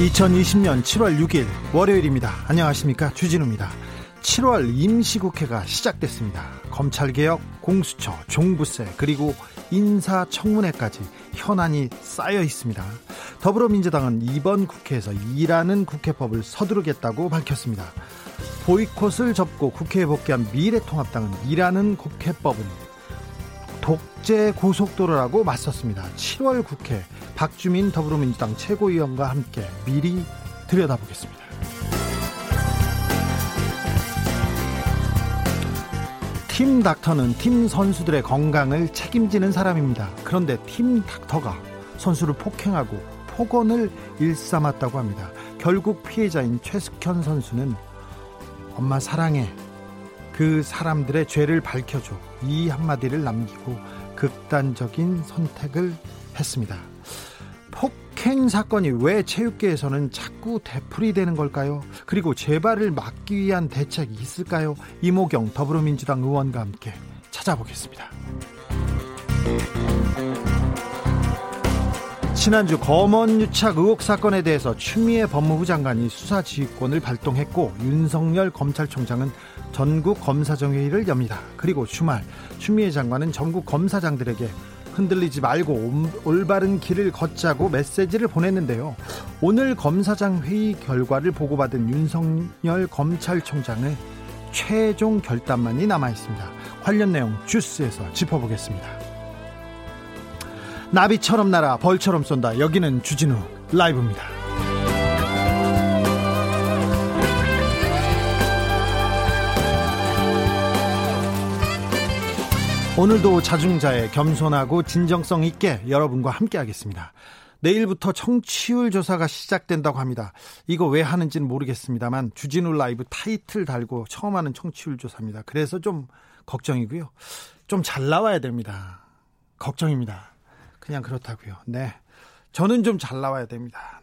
2020년 7월 6일 월요일입니다. 안녕하십니까. 주진우입니다. 7월 임시국회가 시작됐습니다. 검찰개혁, 공수처, 종부세, 그리고 인사청문회까지 현안이 쌓여 있습니다. 더불어민주당은 이번 국회에서 일하는 국회법을 서두르겠다고 밝혔습니다. 보이콧을 접고 국회에 복귀한 미래통합당은 일하는 국회법은 독재 고속도로라고 맞섰습니다. 7월 국회 박주민 더불어민주당 최고위원과 함께 미리 들여다보겠습니다. 팀 닥터는 팀 선수들의 건강을 책임지는 사람입니다. 그런데 팀 닥터가 선수를 폭행하고 폭언을 일삼았다고 합니다. 결국 피해자인 최숙현 선수는 엄마 사랑해. 그 사람들의 죄를 밝혀줘. 이 한마디를 남기고 극단적인 선택을 했습니다. 폭행 사건이 왜 체육계에서는 자꾸 되풀이되는 걸까요? 그리고 재발을 막기 위한 대책이 있을까요? 이모경 더불어민주당 의원과 함께 찾아보겠습니다. 지난주 검언 유착 의혹 사건에 대해서 추미애 법무부 장관이 수사 지휘권을 발동했고 윤석열 검찰총장은 전국 검사정 회의를 엽니다. 그리고 주말 추미애 장관은 전국 검사장들에게 흔들리지 말고 올바른 길을 걷자고 메시지를 보냈는데요. 오늘 검사장 회의 결과를 보고받은 윤석열 검찰총장의 최종 결단만이 남아 있습니다. 관련 내용 주스에서 짚어보겠습니다. 나비처럼 날아 벌처럼 쏜다. 여기는 주진우 라이브입니다. 오늘도 자중자의 겸손하고 진정성 있게 여러분과 함께 하겠습니다. 내일부터 청취율 조사가 시작된다고 합니다. 이거 왜 하는지는 모르겠습니다만 주진우 라이브 타이틀 달고 처음 하는 청취율 조사입니다. 그래서 좀 걱정이고요. 좀 잘 나와야 됩니다. 걱정입니다. 그냥 그렇다고요. 네. 저는 좀 잘 나와야 됩니다.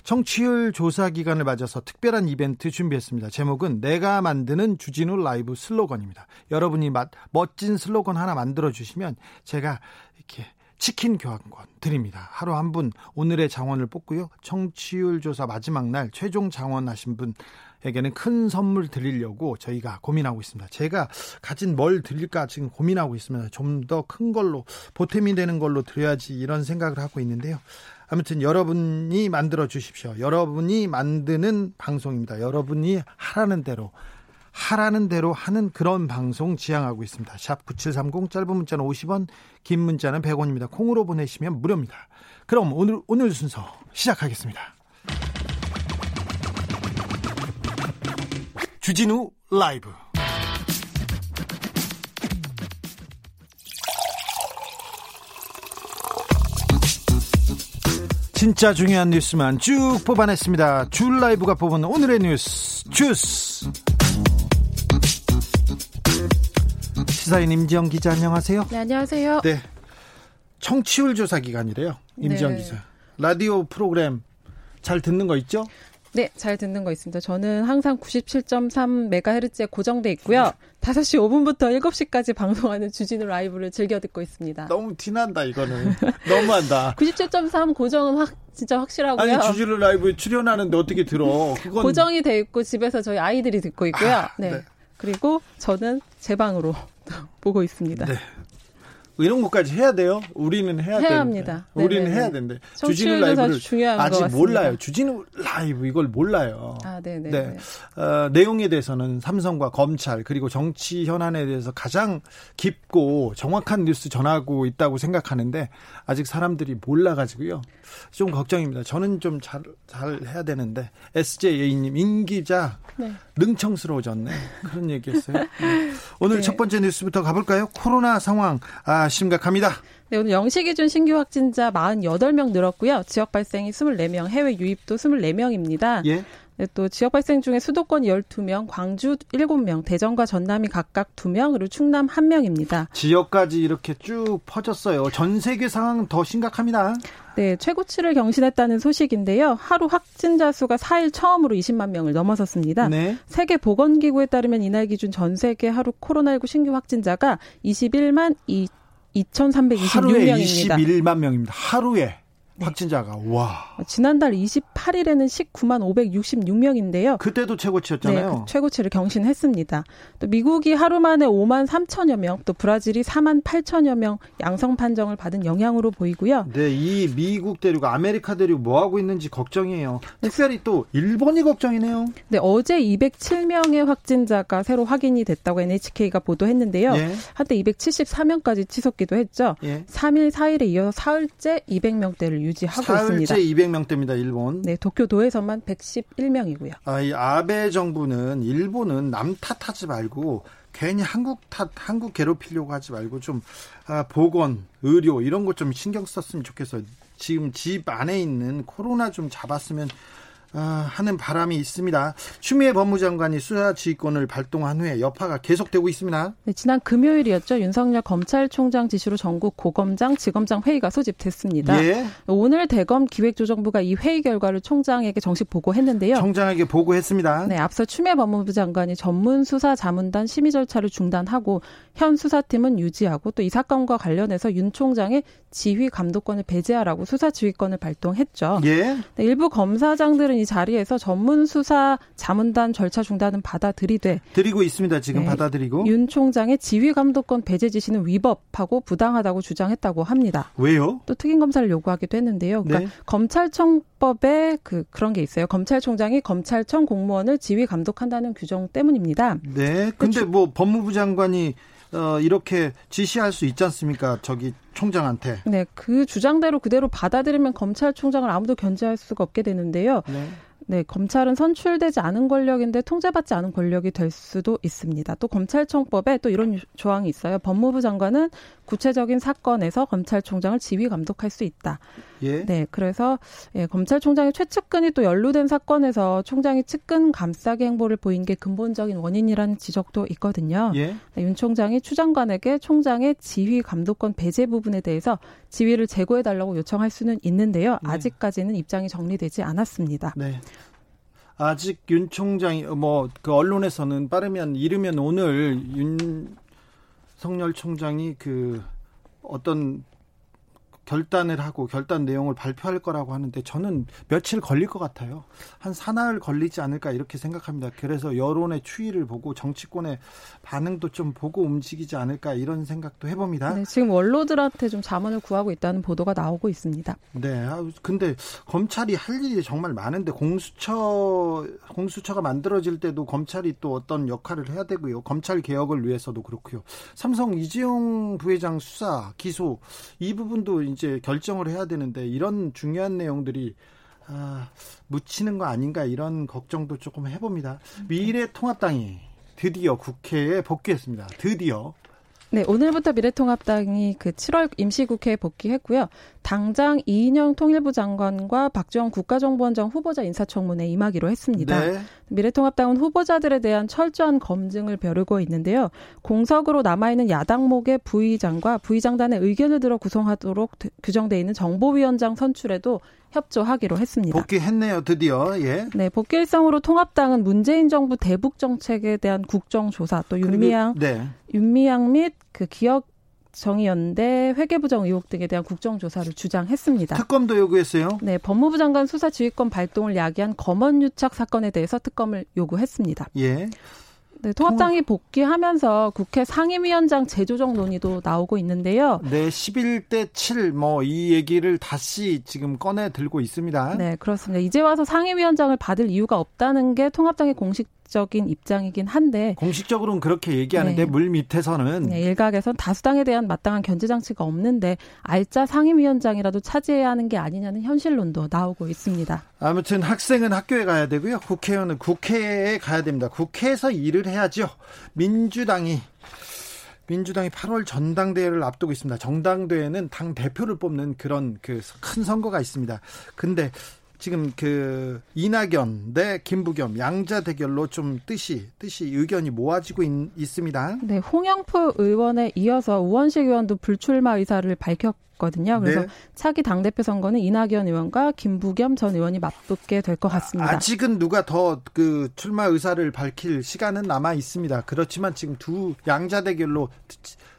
네. 청취율 조사 기간을 맞아서 특별한 이벤트 준비했습니다. 제목은 내가 만드는 주진우 라이브 슬로건입니다. 여러분이 맛, 멋진 슬로건 하나 만들어 주시면 제가 이렇게 치킨 교환권 드립니다. 하루 한 분 오늘의 장원을 뽑고요. 청취율 조사 마지막 날 최종 장원하신 분 에게는 큰 선물 드리려고 저희가 고민하고 있습니다. 제가 가진 뭘 드릴까 지금 고민하고 있습니다. 좀 더 큰 걸로 보탬이 되는 걸로 드려야지 이런 생각을 하고 있는데요. 아무튼 여러분이 만들어 주십시오. 여러분이 만드는 방송입니다. 여러분이 하라는 대로 하라는 대로 하는 그런 방송 지향하고 있습니다. 샵 9730 짧은 문자는 50원, 긴 문자는 100원입니다. 콩으로 보내시면 무료입니다. 그럼 오늘 오늘 순서 시작하겠습니다. 주진우 라이브 진짜 중요한 뉴스만 쭉 뽑아냈습니다. 줄 라이브가 뽑은 오늘의 뉴스 주스 시사인 임지영 기자 안녕하세요. 네 안녕하세요. 네 청취율 조사 기간이래요. 임지영 네. 기자 라디오 프로그램 잘 듣는 거 있죠? 네, 잘 듣는 거 있습니다. 저는 항상 97.3MHz에 고정돼 있고요. 5시 5분부터 7시까지 방송하는 주진우 라이브를 즐겨 듣고 있습니다. 너무 티난다, 이거는. 너무한다. 97.3 고정은 확, 진짜 확실하고요. 아니, 주진우 라이브에 출연하는데 어떻게 들어. 그건... 고정이 돼 있고 집에서 저희 아이들이 듣고 있고요. 아, 네. 네. 그리고 저는 제 방으로 보고 있습니다. 네. 이런 것까지 해야 돼요? 우리는 해야, 해야 합니다. 우리는 네네네. 해야 된대. 주진우 라이브를 아직 몰라요. 주진우 라이브 이걸 몰라요. 아, 네네. 네. 어, 내용에 대해서는 삼성과 검찰 그리고 정치 현안에 대해서 가장 깊고 정확한 뉴스 전하고 있다고 생각하는데 아직 사람들이 몰라가지고요. 좀 걱정입니다. 저는 좀 잘 잘 해야 되는데 SJ A님 임기자 네. 능청스러워졌네. 그런 얘기했어요. 네. 오늘 네. 첫 번째 뉴스부터 가볼까요? 코로나 상황 아 심각합니다. 네, 오늘 영시 기준 신규 확진자 48명 늘었고요. 지역 발생이 24명, 해외 유입도 24명입니다. 예. 네, 또 지역 발생 중에 수도권 12명, 광주 7명, 대전과 전남이 각각 2명, 그리고 충남 1명입니다. 지역까지 이렇게 쭉 퍼졌어요. 전 세계 상황 더 심각합니다. 네, 최고치를 경신했다는 소식인데요. 하루 확진자 수가 4일 처음으로 20만 명을 넘어섰습니다. 네. 세계 보건기구에 따르면 이날 기준 전 세계 하루 코로나19 신규 확진자가 21만 2 2,326명입니다. 하루에 21만 명입니다. 하루에. 네. 확진자가 와. 지난달 28일에는 19만 566명인데요. 그때도 최고치였잖아요. 네, 그 최고치를 경신했습니다. 또 미국이 하루 만에 5만 3천여 명, 또 브라질이 4만 8천여 명 양성 판정을 받은 영향으로 보이고요. 네, 이 미국 대륙, 아메리카 대륙 뭐 하고 있는지 걱정이에요. 특별히 또 일본이 걱정이네요. 네, 어제 207명의 확진자가 새로 확인이 됐다고 NHK가 보도했는데요. 예. 한때 274명까지 치솟기도 했죠. 예. 3일, 4일에 이어서 사흘째 200명대를 유지하고 사흘째 있습니다. 200명대입니다. 일본. 네, 도쿄도에서만 111명이고요. 아, 이 아베 정부는 일본은 남 탓하지 말고 괜히 한국 탓, 한국 괴롭히려고 하지 말고 좀 아, 보건, 의료 이런 것 좀 신경 썼으면 좋겠어요. 지금 집 안에 있는 코로나 좀 잡았으면 아, 하는 바람이 있습니다. 추미애 법무장관이 수사 지휘권을 발동한 후에 여파가 계속되고 있습니다. 네, 지난 금요일이었죠. 윤석열 검찰총장 지시로 전국 고검장, 지검장 회의가 소집됐습니다. 예. 오늘 대검 기획조정부가 이 회의 결과를 총장에게 정식 보고했는데요. 총장에게 보고했습니다. 네, 앞서 추미애 법무부 장관이 전문 수사 자문단 심의 절차를 중단하고 현 수사팀은 유지하고 또 이 사건과 관련해서 윤 총장의 지휘 감독권을 배제하라고 수사 지휘권을 발동했죠. 예. 네, 일부 검사장들은 이 자리에서 전문 수사 자문단 절차 중단은 받아들이되 드리고 있습니다. 지금 네, 받아들이고 윤 총장의 지휘 감독권 배제 지시는 위법하고 부당하다고 주장했다고 합니다. 왜요? 또 특임 검사를 요구하기도 했는데요. 그러니까 네. 검찰청법에 그 그런 게 있어요. 검찰총장이 검찰청 공무원을 지휘 감독한다는 규정 때문입니다. 네. 근데 뭐 법무부 장관이 어, 이렇게 지시할 수 있지 않습니까? 저기 총장한테. 네, 그 주장대로 그대로 받아들이면 검찰총장을 아무도 견제할 수가 없게 되는데요. 네. 네, 검찰은 선출되지 않은 권력인데 통제받지 않은 권력이 될 수도 있습니다. 또 검찰청법에 또 이런 조항이 있어요. 법무부 장관은 구체적인 사건에서 검찰총장을 지휘 감독할 수 있다. 예. 네, 그래서 예, 검찰총장의 최측근이 또 연루된 사건에서 총장이 측근 감싸기 행보를 보인 게 근본적인 원인이라는 지적도 있거든요. 예. 네, 윤 총장이 추 장관에게 총장의 지휘 감독권 배제 부분에 대해서 지휘를 제고해 달라고 요청할 수는 있는데요. 네. 아직까지는 입장이 정리되지 않았습니다. 네. 아직 윤 총장이 뭐 그 언론에서는 빠르면 이르면 오늘 윤 석열 총장이 그 어떤 결단을 하고 결단 내용을 발표할 거라고 하는데 저는 며칠 걸릴 것 같아요. 한 사나흘 걸리지 않을까 이렇게 생각합니다. 그래서 여론의 추이를 보고 정치권의 반응도 좀 보고 움직이지 않을까 이런 생각도 해봅니다. 네, 지금 원로들한테 좀 자문을 구하고 있다는 보도가 나오고 있습니다. 네, 아, 근데 검찰이 할 일이 정말 많은데 공수처 공수처가 만들어질 때도 검찰이 또 어떤 역할을 해야 되고요. 검찰 개혁을 위해서도 그렇고요. 삼성 이재용 부회장 수사 기소 이 부분도 이제 이제 결정을 해야 되는데 이런 중요한 내용들이 아, 묻히는 거 아닌가 이런 걱정도 조금 해봅니다. 미래통합당이 드디어 국회에 복귀했습니다. 드디어. 네, 오늘부터 미래통합당이 그 7월 임시국회에 복귀했고요. 당장 이인영 통일부 장관과 박지원 국가정보원장 후보자 인사청문회에 임하기로 했습니다. 네. 미래통합당은 후보자들에 대한 철저한 검증을 벼르고 있는데요. 공석으로 남아있는 야당목의 부의장과 부의장단의 의견을 들어 구성하도록 규정돼 있는 정보위원장 선출에도 협조하기로 했습니다. 복귀했네요, 드디어. 예. 네, 복귀 일성으로 통합당은 문재인 정부 대북 정책에 대한 국정조사 또 윤미향, 네. 윤미향 및 그 기억 정의연대 회계부정 의혹 등에 대한 국정조사를 주장했습니다. 특검도 요구했어요? 네, 법무부 장관 수사 지휘권 발동을 야기한 검언유착 사건에 대해서 특검을 요구했습니다. 예. 네, 통합당이 복귀하면서 국회 상임위원장 재조정 논의도 나오고 있는데요. 네, 11대 7 뭐 이 얘기를 다시 지금 꺼내 들고 있습니다. 네, 그렇습니다. 이제 와서 상임위원장을 받을 이유가 없다는 게 통합당의 공식 적인 입장이긴 한데 공식적으로는 그렇게 얘기하는데 네. 물 밑에서는 네, 일각에선 다수당에 대한 마땅한 견제 장치가 없는데 알짜 상임위원장이라도 차지해야 하는 게 아니냐는 현실론도 나오고 있습니다. 아무튼 학생은 학교에 가야 되고요. 국회의원은 국회에 가야 됩니다. 국회에서 일을 해야죠. 민주당이 민주당이 8월 전당대회를 앞두고 있습니다. 정당대회는 당 대표를 뽑는 그런 그 큰 선거가 있습니다. 근데 지금 그 이낙연 대 김부겸 양자 대결로 좀 뜻이 뜻이 의견이 모아지고 있, 있습니다. 네, 홍영표 의원에 이어서 우원식 의원도 불출마 의사를 밝혔거든요. 그래서 네. 차기 당 대표 선거는 이낙연 의원과 김부겸 전 의원이 맞붙게 될 것 같습니다. 아직은 누가 더 그 출마 의사를 밝힐 시간은 남아 있습니다. 그렇지만 지금 두 양자 대결로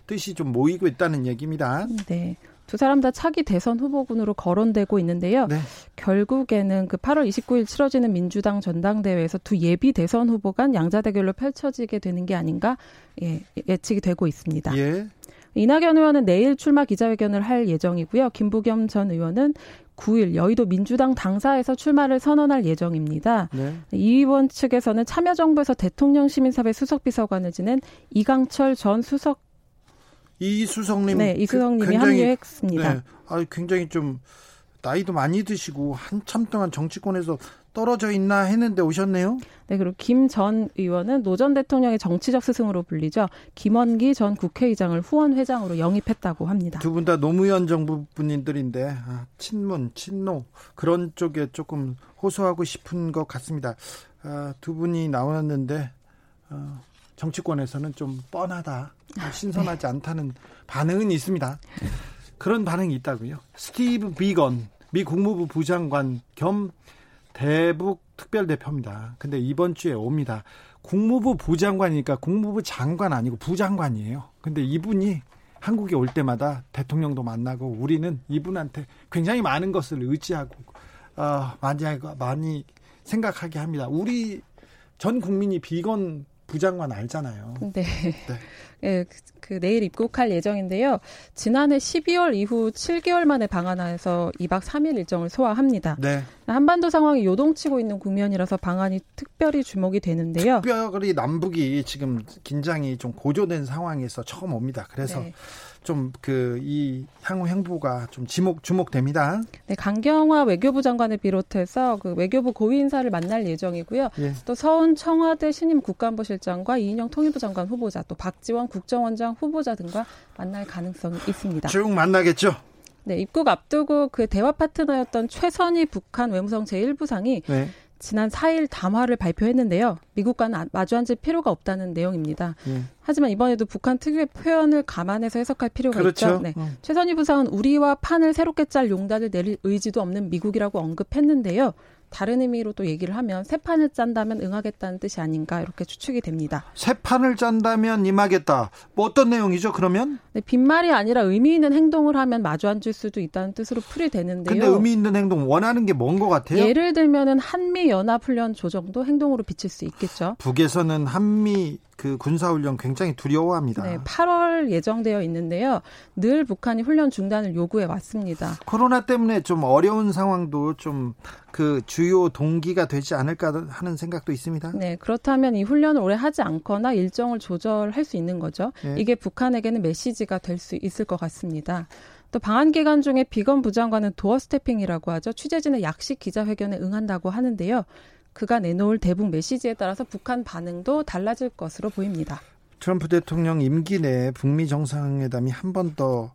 뜻이 좀 모이고 있다는 얘기입니다. 네. 두 사람 다 차기 대선 후보군으로 거론되고 있는데요. 네. 결국에는 그 8월 29일 치러지는 민주당 전당대회에서 두 예비 대선 후보 간 양자 대결로 펼쳐지게 되는 게 아닌가 예, 예측이 되고 있습니다. 예. 이낙연 의원은 내일 출마 기자회견을 할 예정이고요. 김부겸 전 의원은 9일 여의도 민주당 당사에서 출마를 선언할 예정입니다. 네. 이 의원 측에서는 참여정부에서 대통령 시민사회 수석비서관을 지낸 이강철 전 수석 이수성님, 네, 이수성님이 합류했습니다. 네, 아, 굉장히 좀 나이도 많이 드시고 한참 동안 정치권에서 떨어져 있나 했는데 오셨네요. 네, 그리고 김 전 의원은 노 전 대통령의 정치적 스승으로 불리죠. 김원기 전 국회의장을 후원 회장으로 영입했다고 합니다. 두 분 다 노무현 정부 분들인데 아, 친문, 친노 그런 쪽에 조금 호소하고 싶은 것 같습니다. 아, 두 분이 나왔는데 어, 정치권에서는 좀 뻔하다. 신선하지 않다는 반응은 있습니다. 그런 반응이 있다고요. 스티브 비건 미 국무부 부장관 겸 대북 특별대표입니다. 근데 이번 주에 옵니다. 국무부 부장관이니까 국무부 장관 아니고 부장관이에요. 근데 이분이 한국에 올 때마다 대통령도 만나고 우리는 이분한테 굉장히 많은 것을 의지하고 어, 많이 많이 생각하게 합니다. 우리 전 국민이 비건 부장관 알잖아요. 네. 네. 네 그, 그, 내일 입국할 예정인데요. 지난해 12월 이후 7개월 만에 방한해서 2박 3일 일정을 소화합니다. 네. 한반도 상황이 요동치고 있는 국면이라서 방안이 특별히 주목이 되는데요. 특별히 남북이 지금 긴장이 좀 고조된 상황에서 처음 옵니다. 그래서 네. 좀그이 향후 행보가 좀 지목 주목됩니다. 네, 강경화 외교부 장관을 비롯해서 그 외교부 고위 인사를 만날 예정이고요. 예. 또 서훈 청와대 신임 국가안보실장과 이인영 통일부 장관 후보자, 또 박지원 국정원장 후보자 등과 만날 가능성이 있습니다. 쭉 만나겠죠. 네, 입국 앞두고 그 대화 파트너였던 최선희 북한 외무성 제1부상이 네. 지난 4일 담화를 발표했는데요. 미국과는 마주 앉을 필요가 없다는 내용입니다. 예. 하지만 이번에도 북한 특유의 표현을 감안해서 해석할 필요가 그렇죠. 있죠. 네. 어. 최선희 부상은 우리와 판을 새롭게 짤 용단을 내릴 의지도 없는 미국이라고 언급했는데요. 다른 의미로 또 얘기를 하면 새 판을 짠다면 응하겠다는 뜻이 아닌가 이렇게 추측이 됩니다. 새 판을 짠다면 임하겠다. 뭐 어떤 내용이죠? 그러면? 네, 빈말이 아니라 의미 있는 행동을 하면 마주 앉을 수도 있다는 뜻으로 풀이되는데요. 근데 의미 있는 행동 원하는 게 뭔 것 같아요? 예를 들면은 한미 연합 훈련 조정도 행동으로 비칠 수 있겠죠. 북에서는 한미 그 군사훈련 굉장히 두려워합니다. 네, 8월 예정되어 있는데요. 늘 북한이 훈련 중단을 요구해 왔습니다. 코로나 때문에 좀 어려운 상황도 좀 그 주요 동기가 되지 않을까 하는 생각도 있습니다. 네, 그렇다면 이 훈련을 오래 하지 않거나 일정을 조절할 수 있는 거죠. 네. 이게 북한에게는 메시지가 될 수 있을 것 같습니다. 또 방한 기간 중에 비건 부장관은 도어 스태핑이라고 하죠. 취재진의 약식 기자회견에 응한다고 하는데요. 그가 내놓을 대북 메시지에 따라서 북한 반응도 달라질 것으로 보입니다. 트럼프 대통령 임기 내에 북미 정상회담이 한 번 더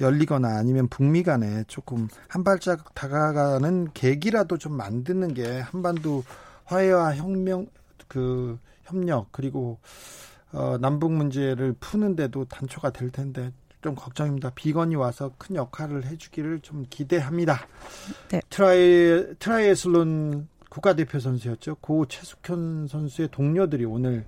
열리거나 아니면 북미 간에 조금 한 발짝 다가가는 계기라도 좀 만드는 게 한반도 화해와 혁명 그 협력 그리고 어, 남북 문제를 푸는데도 단초가 될 텐데 좀 걱정입니다. 비건이 와서 큰 역할을 해주기를 좀 기대합니다. 네. 트라이 트라이애슬론 국가대표 선수였죠. 고 최숙현 선수의 동료들이 오늘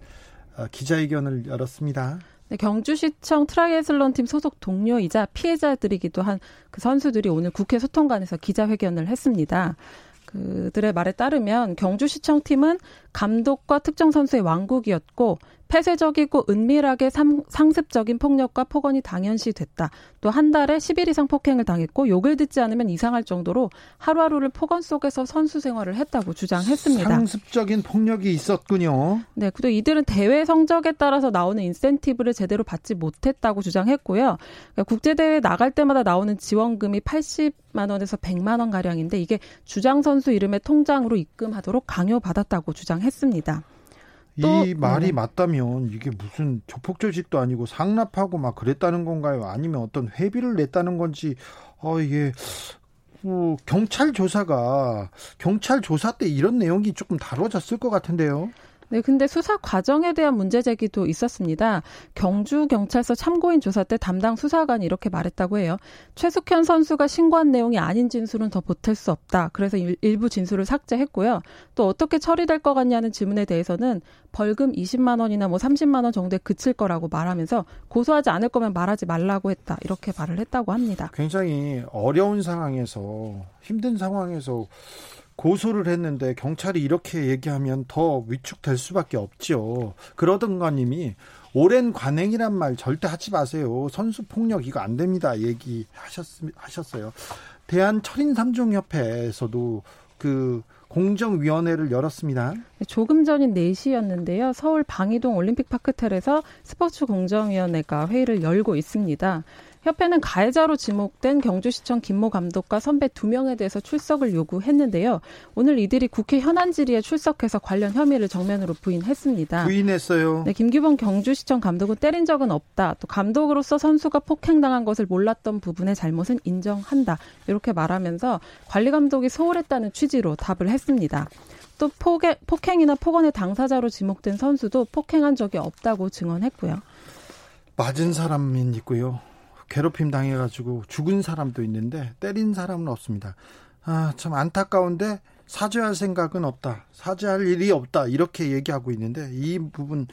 어, 기자회견을 열었습니다. 네, 경주시청 트라이애슬론 팀 소속 동료이자 피해자들이기도 한 그 선수들이 오늘 국회 소통관에서 기자회견을 했습니다. 그들의 말에 따르면 경주시청 팀은 감독과 특정 선수의 왕국이었고 폐쇄적이고 은밀하게 상, 상습적인 폭력과 폭언이 당연시 됐다. 또 한 달에 10일 이상 폭행을 당했고 욕을 듣지 않으면 이상할 정도로 하루하루를 폭언 속에서 선수 생활을 했다고 주장했습니다. 상습적인 폭력이 있었군요. 네, 그리고 이들은 대회 성적에 따라서 나오는 인센티브를 제대로 받지 못했다고 주장했고요. 그러니까 국제대회 나갈 때마다 나오는 지원금이 80만 원에서 100만 원 가량인데 이게 주장 선수 이름의 통장으로 입금하도록 강요받았다고 주장했습니다. 이 말이 네. 맞다면 이게 무슨 조폭 조직도 아니고 상납하고 막 그랬다는 건가요? 아니면 어떤 회비를 냈다는 건지 어 이게 어, 경찰 조사가 경찰 조사 때 이런 내용이 조금 다뤄졌을 것 같은데요. 네, 근데 수사 과정에 대한 문제 제기도 있었습니다. 경주 경찰서 참고인 조사 때 담당 수사관이 이렇게 말했다고 해요. 최숙현 선수가 신고한 내용이 아닌 진술은 더 보탤 수 없다. 그래서 일, 부 진술을 삭제했고요. 또 어떻게 처리될 것 같냐는 질문에 대해서는 벌금 20만 원이나 뭐 30만 원 정도에 그칠 거라고 말하면서 고소하지 않을 거면 말하지 말라고 했다. 이렇게 말을 했다고 합니다. 굉장히 어려운 상황에서 힘든 상황에서 고소를 했는데 경찰이 이렇게 얘기하면 더 위축될 수밖에 없죠. 그러던가 님이 오랜 관행이란 말 절대 하지 마세요. 선수 폭력 이거 안 됩니다. 얘기하셨 하셨어요. 대한 철인 삼종 협회에서도 그 공정위원회를 열었습니다. 조금 전인 4시였는데요. 서울 방이동 올림픽 파크텔에서 스포츠 공정위원회가 회의를 열고 있습니다. 협회는 가해자로 지목된 경주시청 김모 감독과 선배 두 명에 대해서 출석을 요구했는데요. 오늘 이들이 국회 현안 질의에 출석해서 관련 혐의를 정면으로 부인했습니다. 부인했어요. 네, 김규봉 경주시청 감독은 때린 적은 없다. 또 감독으로서 선수가 폭행당한 것을 몰랐던 부분의 잘못은 인정한다. 이렇게 말하면서 관리 감독이 소홀했다는 취지로 답을 했습니다. 또 폭행, 폭행이나 폭언의 당사자로 지목된 선수도 폭행한 적이 없다고 증언했고요. 맞은 사람은 있고요. 괴롭힘 당해가지고 죽은 사람도 있는데 때린 사람은 없습니다. 아, 참 안타까운데 사죄할 생각은 없다. 사죄할 일이 없다. 이렇게 얘기하고 있는데 이 부분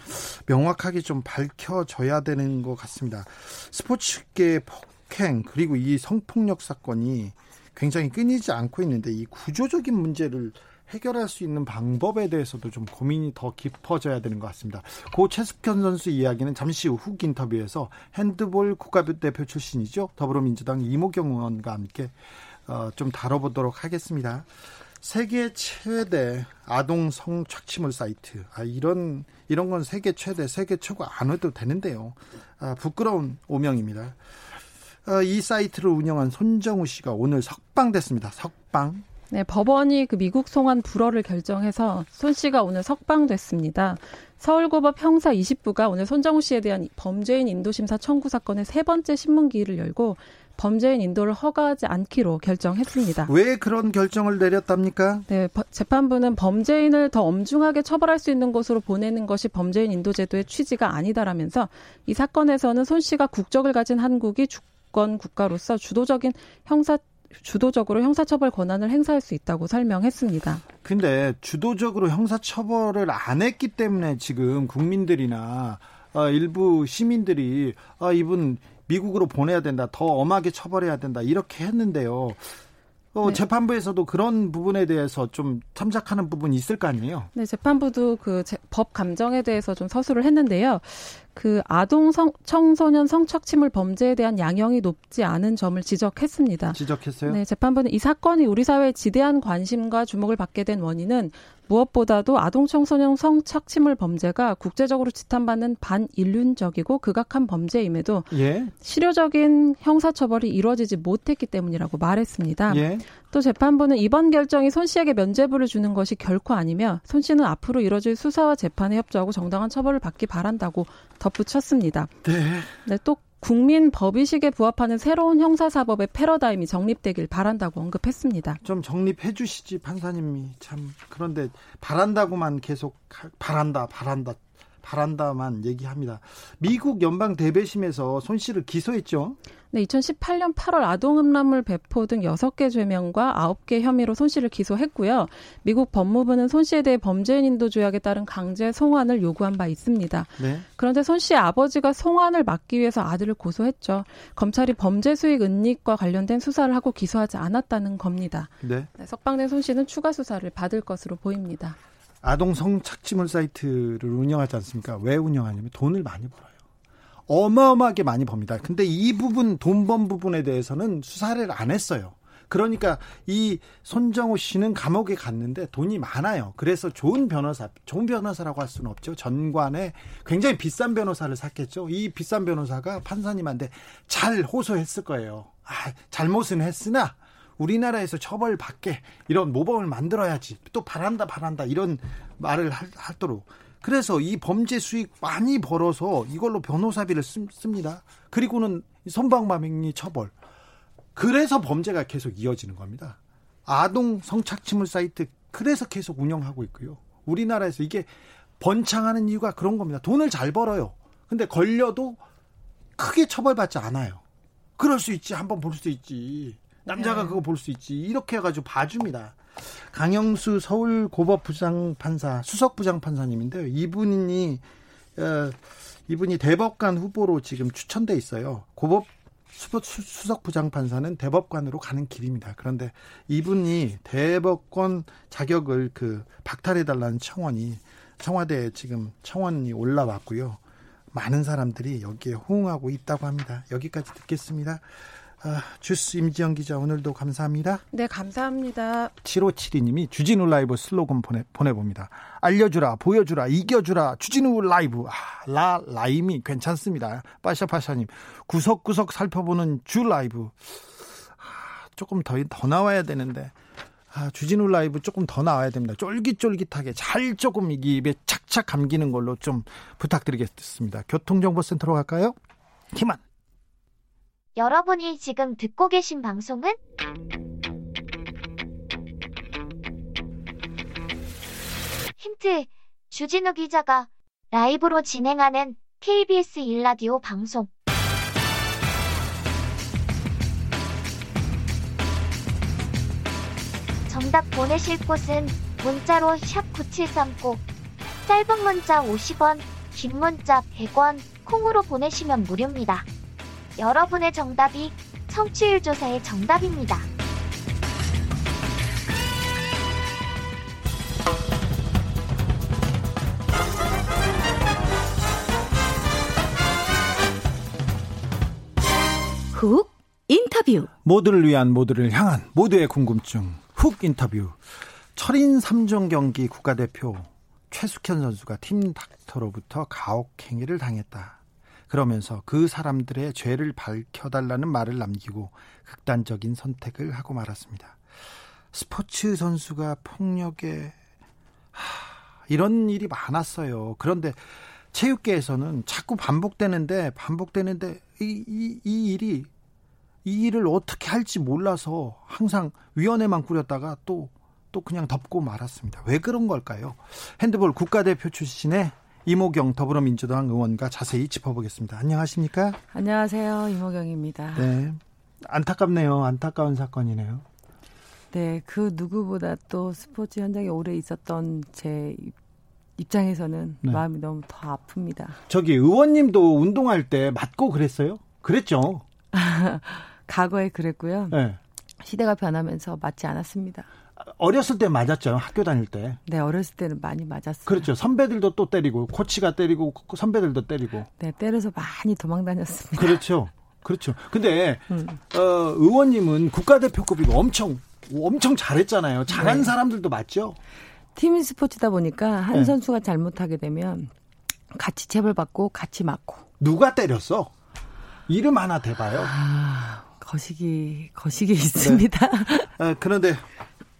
명확하게 좀 밝혀져야 되는 것 같습니다. 스포츠계 폭행 그리고 이 성폭력 사건이 굉장히 끊이지 않고 있는데 이 구조적인 문제를 해결할 수 있는 방법에 대해서도 좀 고민이 더 깊어져야 되는 것 같습니다. 고 최숙현 선수 이야기는 잠시 후 훅 인터뷰에서 핸드볼 국가대표 출신이죠. 더불어민주당 이모경 의원과 함께 어, 좀 다뤄보도록 하겠습니다. 세계 최대 아동 성 착취물 사이트. 아, 이런, 이런 건 세계 최대, 세계 최고 안 해도 되는데요. 아, 부끄러운 오명입니다. 아, 이 사이트를 운영한 손정우 씨가 오늘 석방됐습니다. 석방. 네, 법원이 그 미국 송환 불허를 결정해서 손 씨가 오늘 석방됐습니다. 서울고법 형사 20부가 오늘 손정우 씨에 대한 범죄인 인도심사 청구 사건의 세 번째 신문기일을 열고 범죄인 인도를 허가하지 않기로 결정했습니다. 왜 그런 결정을 내렸답니까? 네, 재판부는 범죄인을 더 엄중하게 처벌할 수 있는 곳으로 보내는 것이 범죄인 인도 제도의 취지가 아니다라면서 이 사건에서는 손 씨가 국적을 가진 한국이 주권 국가로서 주도적인 형사 주도적으로 형사처벌 권한을 행사할 수 있다고 설명했습니다. 근데 주도적으로 형사처벌을 안 했기 때문에 지금 국민들이나 어, 일부 시민들이 아, 이분 미국으로 보내야 된다, 더 엄하게 처벌해야 된다 이렇게 했는데요. 어, 네. 재판부에서도 그런 부분에 대해서 좀 참작하는 부분이 있을 거 아니에요? 네, 재판부도 그 법 감정에 대해서 좀 서술을 했는데요. 그 아동 성, 청소년 성착취물 범죄에 대한 양형이 높지 않은 점을 지적했습니다. 지적했어요? 네, 재판부는 이 사건이 우리 사회에 지대한 관심과 주목을 받게 된 원인은 무엇보다도 아동 청소년 성착취물 범죄가 국제적으로 지탄받는 반인륜적이고 극악한 범죄임에도 예? 실효적인 형사처벌이 이루어지지 못했기 때문이라고 말했습니다. 예? 또 재판부는 이번 결정이 손 씨에게 면죄부를 주는 것이 결코 아니며 손 씨는 앞으로 이뤄질 수사와 재판에 협조하고 정당한 처벌을 받기 바란다고 덧붙였습니다. 네. 네, 또 국민 법의식에 부합하는 새로운 형사사법의 패러다임이 정립되길 바란다고 언급했습니다. 좀 정립해 주시지 판사님이 참 그런데 바란다고만 계속 바란다 바란다 바란다만 얘기합니다. 미국 연방 대배심에서 손 씨를 기소했죠. 네, 2018년 8월 아동음란물 배포 등 6개 죄명과 9개 혐의로 손 씨를 기소했고요. 미국 법무부는 손 씨에 대해 범죄인 인도 조약에 따른 강제 송환을 요구한 바 있습니다. 네. 그런데 손 씨의 아버지가 송환을 막기 위해서 아들을 고소했죠. 검찰이 범죄 수익 은닉과 관련된 수사를 하고 기소하지 않았다는 겁니다. 네. 네 석방된 손 씨는 추가 수사를 받을 것으로 보입니다. 아동 성착취물 사이트를 운영하지 않습니까? 왜 운영하냐면 돈을 많이 벌어요. 어마어마하게 많이 법니다. 근데 이 부분 돈 번 부분에 대해서는 수사를 안 했어요. 그러니까 이 손정호 씨는 감옥에 갔는데 돈이 많아요. 그래서 좋은 변호사, 좋은 변호사라고 할 수는 없죠. 전관에 굉장히 비싼 변호사를 샀겠죠. 이 비싼 변호사가 판사님한테 잘 호소했을 거예요. 아, 잘못은 했으나 우리나라에서 처벌받게 이런 모범을 만들어야지. 또 바란다 바란다 이런 말을 하도록. 그래서 이 범죄 수익 많이 벌어서 이걸로 변호사비를 씁니다. 그리고는 선방마명리 처벌. 그래서 범죄가 계속 이어지는 겁니다. 아동 성착취물 사이트 그래서 계속 운영하고 있고요. 우리나라에서 이게 번창하는 이유가 그런 겁니다. 돈을 잘 벌어요. 근데 걸려도 크게 처벌받지 않아요. 그럴 수 있지. 한번 볼 수 있지. 남자가 네. 그거 볼 수 있지. 이렇게 해가지고 봐줍니다. 강영수 서울 고법 부장 판사 수석 부장 판사님인데요. 이분이 어, 이분이 대법관 후보로 지금 추천돼 있어요. 고법 수석 부장 판사는 대법관으로 가는 길입니다. 그런데 이분이 대법관 자격을 그 박탈해 달라는 청원이 청와대에 지금 청원이 올라왔고요. 많은 사람들이 여기에 호응하고 있다고 합니다. 여기까지 듣겠습니다. 아, 주스 임지영 기자 오늘도 감사합니다. 네, 감사합니다. 7572님이 주진우 라이브 슬로건 보내, 보내봅니다. 알려주라, 보여주라, 이겨주라, 주진우 라이브. 아, 라, 라임이 괜찮습니다. 빠샤빠샤님. 구석구석 살펴보는 주 라이브. 아, 조금 더, 더 나와야 되는데. 아, 주진우 라이브 조금 더 나와야 됩니다. 쫄깃쫄깃하게 잘 조금 입에 착착 감기는 걸로 좀 부탁드리겠습니다. 교통정보센터로 갈까요? 희만. 여러분이 지금 듣고 계신 방송은 힌트 주진우 기자가 라이브로 진행하는 KBS 일라디오 방송 정답 보내실 곳은 문자로 샵 9730 짧은 문자 50원 긴 문자 100원 콩으로 보내시면 무료입니다. 여러분의 정답이 청취율 조사의 정답입니다. 훅 인터뷰 모두를 위한 모두를 향한 모두의 궁금증 훅 인터뷰 철인 3종 경기 국가대표 최숙현 선수가 팀 닥터로부터 가혹 행위를 당했다. 그러면서 그 사람들의 죄를 밝혀달라는 말을 남기고 극단적인 선택을 하고 말았습니다. 스포츠 선수가 폭력에 하, 이런 일이 많았어요. 그런데 체육계에서는 자꾸 반복되는데 반복되는데 이, 이, 이 일이 이 일을 어떻게 할지 몰라서 항상 위원회만 꾸렸다가 또또 그냥 덮고 말았습니다. 왜 그런 걸까요? 핸드볼 국가대표 출신의 이모경 더불어민주당 의원과 자세히 짚어보겠습니다. 안녕하십니까? 안녕하세요. 이모경입니다. 네. 안타깝네요. 안타까운 사건이네요. 네, 그 누구보다 또 스포츠 현장에 오래 있었던 제 입장에서는 네. 마음이 너무 더 아픕니다. 저기 의원님도 운동할 때 맞고 그랬어요? 그랬죠? 과거에 그랬고요. 네. 시대가 변하면서 맞지 않았습니다. 어렸을 때 맞았죠. 학교 다닐 때. 네, 어렸을 때는 많이 맞았어요. 그렇죠. 선배들도 또 때리고 코치가 때리고 선배들도 때리고. 네, 때려서 많이 도망 다녔습니다. 그렇죠. 그렇죠. 근데 음. 어, 의원님은 국가대표급이고 엄청 엄청 잘했잖아요. 잘한 네. 사람들도 맞죠? 팀 스포츠다 보니까 한 네. 선수가 잘못하게 되면 같이 체벌받고 같이 맞고. 누가 때렸어? 이름 하나 대봐요. 아, 거시기 거시기 있습니다. 네. 아, 그런데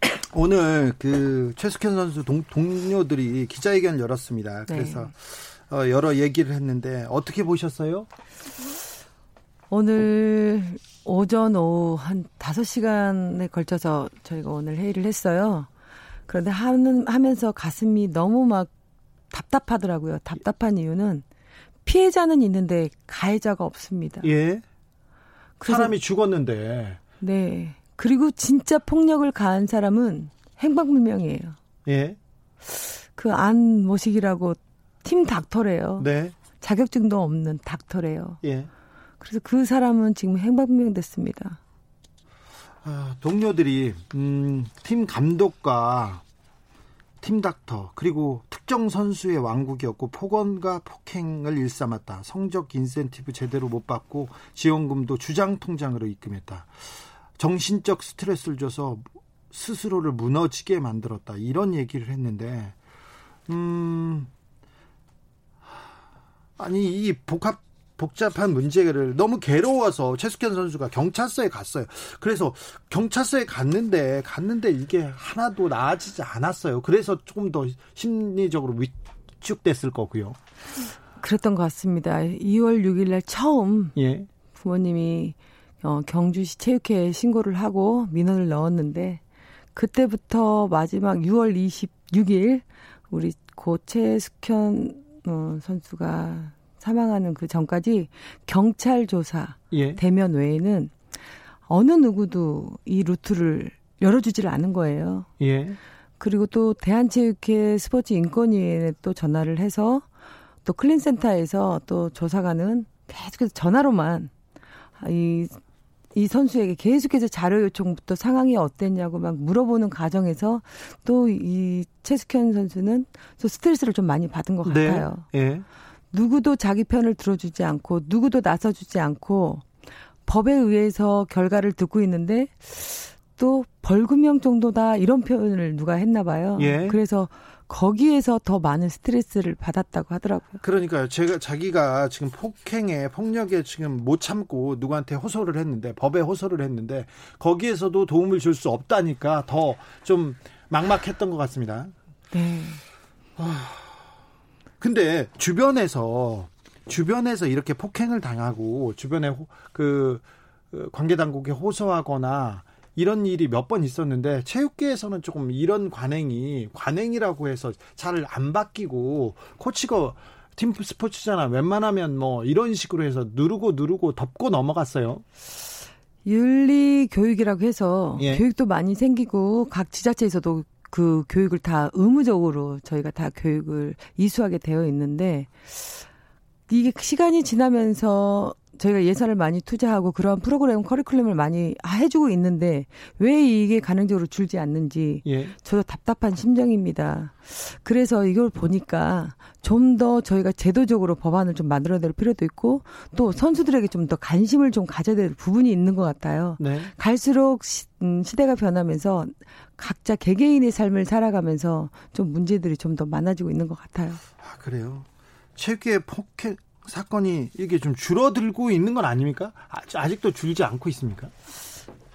오늘 그 최숙현 선수 동, 동료들이 기자회견을 열었습니다. 네. 그래서 네. 어, 여러 얘기를 했는데 어떻게 보셨어요? 오늘 오전 오후 한 5시간에 걸쳐서 저희가 오늘 회의를 했어요. 그런데 하는, 하면서 가슴이 너무 막 답답하더라고요. 답답한 이유는 피해자는 있는데 가해자가 없습니다. 예. 사람이 죽었는데. 네. 그리고 진짜 폭력을 가한 사람은 행방불명이에요. 예. 그 안 모식이라고 팀 닥터래요. 네. 자격증도 없는 닥터래요. 예. 그래서 그 사람은 지금 행방불명 됐습니다. 아, 동료들이 음, 팀 감독과 팀 닥터 그리고 특정 선수의 왕국이었고 폭언과 폭행을 일삼았다. 성적 인센티브 제대로 못 받고 지원금도 주장 통장으로 입금했다. 정신적 스트레스를 줘서 스스로를 무너지게 만들었다. 이런 얘기를 했는데 음 아니 이 복합 복잡한 문제를 너무 괴로워서 최숙현 선수가 경찰서에 갔어요. 그래서 경찰서에 갔는데 갔는데 이게 하나도 나아지지 않았어요. 그래서 조금 더 심리적으로 위축됐을 거고요. 그랬던 것 같습니다. 2월 6일 날 처음 예. 부모님이 어, 경주시 체육회에 신고를 하고 민원을 넣었는데 그때부터 마지막 6월 26일 우리 고 최숙현 어, 선수가 사망하는 그 전까지 경찰 조사 예. 대면 외에는 어느 누구도 이 루트를 열어주지를 않은 거예요. 예. 그리고 또 대한체육회 스포츠 인권위에 또 전화를 해서 또 클린센터에서 또 조사관은 계속해서 전화로만 이, 이 선수에게 계속해서 자료 요청부터 상황이 어땠냐고 막 물어보는 과정에서 또 이 최숙현 선수는 또 스트레스를 좀 많이 받은 것 네. 같아요. 예. 누구도 자기 편을 들어주지 않고 누구도 나서주지 않고 법에 의해서 결과를 듣고 있는데 또 벌금형 정도다 이런 표현을 누가 했나 봐요. 예. 그래서 거기에서 더 많은 스트레스를 받았다고 하더라고요. 그러니까요. 제가 자기가 지금 폭행에 폭력에 지금 못 참고 누구한테 호소를 했는데 법에 호소를 했는데 거기에서도 도움을 줄 수 없다니까 더 좀 막막했던 것 같습니다. 네. 근데 주변에서 주변에서 이렇게 폭행을 당하고 주변에 호, 그 관계 당국에 호소하거나 이런 일이 몇 번 있었는데 체육계에서는 조금 이런 관행이 관행이라고 해서 잘 안 바뀌고 코치가 팀 스포츠잖아. 웬만하면 뭐 이런 식으로 해서 누르고 누르고 덮고 넘어갔어요. 윤리 교육이라고 해서 예. 교육도 많이 생기고 각 지자체에서도 그 교육을 다 의무적으로 저희가 다 교육을 이수하게 되어 있는데 이게 시간이 지나면서 저희가 예산을 많이 투자하고 그런 프로그램 커리큘럼을 많이 해주고 있는데 왜 이게 가능적으로 줄지 않는지 예. 저도 답답한 심정입니다. 그래서 이걸 보니까 좀 더 저희가 제도적으로 법안을 좀 만들어낼 필요도 있고 또 선수들에게 좀 더 관심을 좀 가져야 될 부분이 있는 것 같아요. 네. 갈수록 시, 음, 시대가 변하면서 각자 개개인의 삶을 살아가면서 좀 문제들이 좀 더 많아지고 있는 것 같아요. 아, 그래요. 체육계 폭행 사건이 이게 좀 줄어들고 있는 건 아닙니까? 아직도 줄지 않고 있습니까?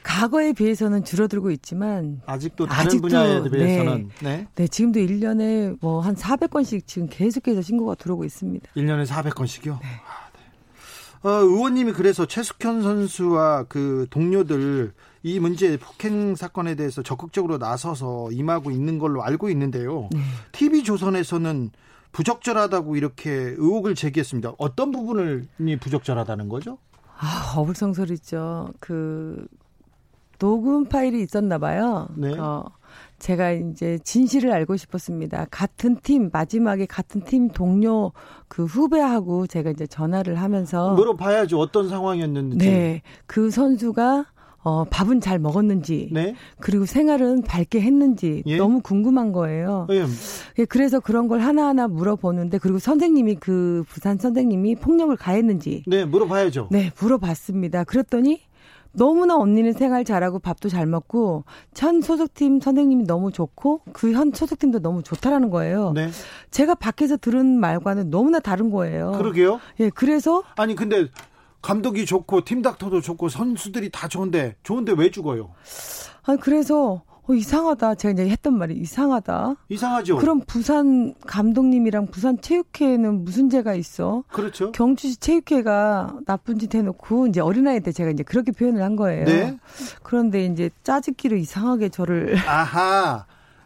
과거에 비해서는 줄어들고 있지만 아직도 다른 아직도, 분야에 비해서는 네. 네. 네. 지금도 1년에 뭐 한 400건씩 지금 계속해서 신고가 들어오고 있습니다. 1년에 400건씩이요? 네. 아, 네. 어, 의원님이 그래서 최숙현 선수와 그 동료들 이 문제 폭행 사건에 대해서 적극적으로 나서서 임하고 있는 걸로 알고 있는데요. 네. TV 조선에서는 부적절하다고 이렇게 의혹을 제기했습니다. 어떤 부분을 부적절하다는 거죠? 아, 어불성설이죠. 그 녹음 파일이 있었나 봐요. 네. 어, 제가 이제 진실을 알고 싶었습니다. 같은 팀 마지막에 같은 팀 동료 그 후배하고 제가 이제 전화를 하면서 물어봐야죠. 어떤 상황이었는지. 네. 그 선수가 어, 밥은 잘 먹었는지, 네? 그리고 생활은 밝게 했는지 예? 너무 궁금한 거예요. 예. 예, 그래서 그런 걸 하나하나 물어보는데, 그리고 선생님이 그 부산 선생님이 폭력을 가했는지, 네, 물어봐야죠. 네, 물어봤습니다. 그랬더니 너무나 언니는 생활 잘하고 밥도 잘 먹고 현 소속팀 선생님이 너무 좋고 그 현 소속팀도 너무 좋다라는 거예요. 네. 제가 밖에서 들은 말과는 너무나 다른 거예요. 그러게요. 예, 그래서 아니 근데 감독이 좋고 팀 닥터도 좋고 선수들이 다 좋은데 좋은데 왜 죽어요? 아 그래서 어, 이상하다. 제가 이제 했던 말이 이상하다. 이상하죠. 그럼 부산 감독님이랑 부산 체육회는 무슨 죄가 있어? 그렇죠. 경주시 체육회가 나쁜 짓 해놓고 이제 어린아이 때 제가 이제 그렇게 표현을 한 거예요. 네. 그런데 이제 짜집기로 이상하게 저를 아하.